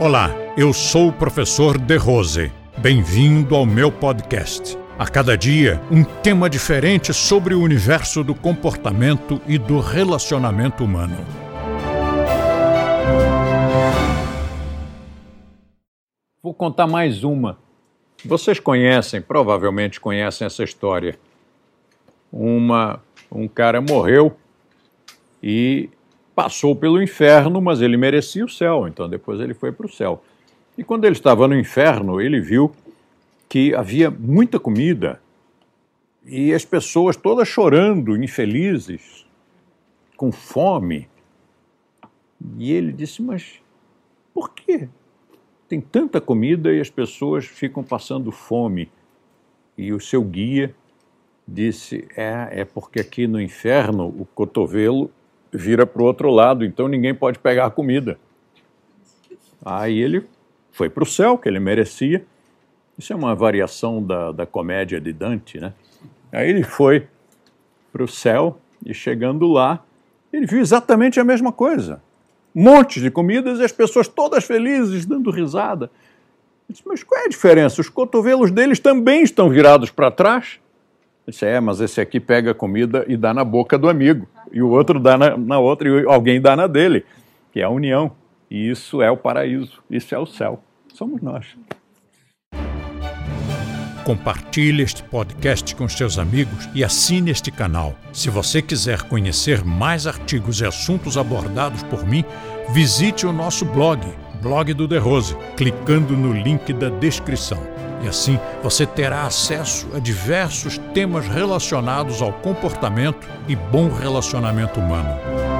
Olá, eu sou o professor De Rose. Bem-vindo ao meu podcast. A cada dia, um tema diferente sobre o universo do comportamento e do relacionamento humano. Vou contar mais uma. Vocês conhecem, provavelmente conhecem essa história. Uma, um cara morreu e passou pelo inferno, mas ele merecia o céu, então depois ele foi para o céu. E quando ele estava no inferno, ele viu que havia muita comida e as pessoas todas chorando, infelizes, com fome. E ele disse: Mas por que tem tanta comida e as pessoas ficam passando fome? E o seu guia disse: É, é porque aqui no inferno o cotovelo vira para o outro lado, então ninguém pode pegar comida. Aí ele foi para o céu, que ele merecia. Isso é uma variação da, da comédia de Dante, né? Aí ele foi para o céu e chegando lá, ele viu exatamente a mesma coisa. Montes de comidas e as pessoas todas felizes, dando risada. Disse, mas qual é a diferença? Os cotovelos deles também estão virados para trás? Ele disse, é, mas esse aqui pega a comida e dá na boca do amigo e o outro dá na, na outra e alguém dá na dele, que é a união. E isso é o paraíso, isso é o céu. Somos nós. Compartilhe este podcast com seus amigos e assine este canal. Se você quiser conhecer mais artigos e assuntos abordados por mim, visite o nosso blog, Blog do De Rose, clicando no link da descrição. E assim você terá acesso a diversos temas relacionados ao comportamento e bom relacionamento humano.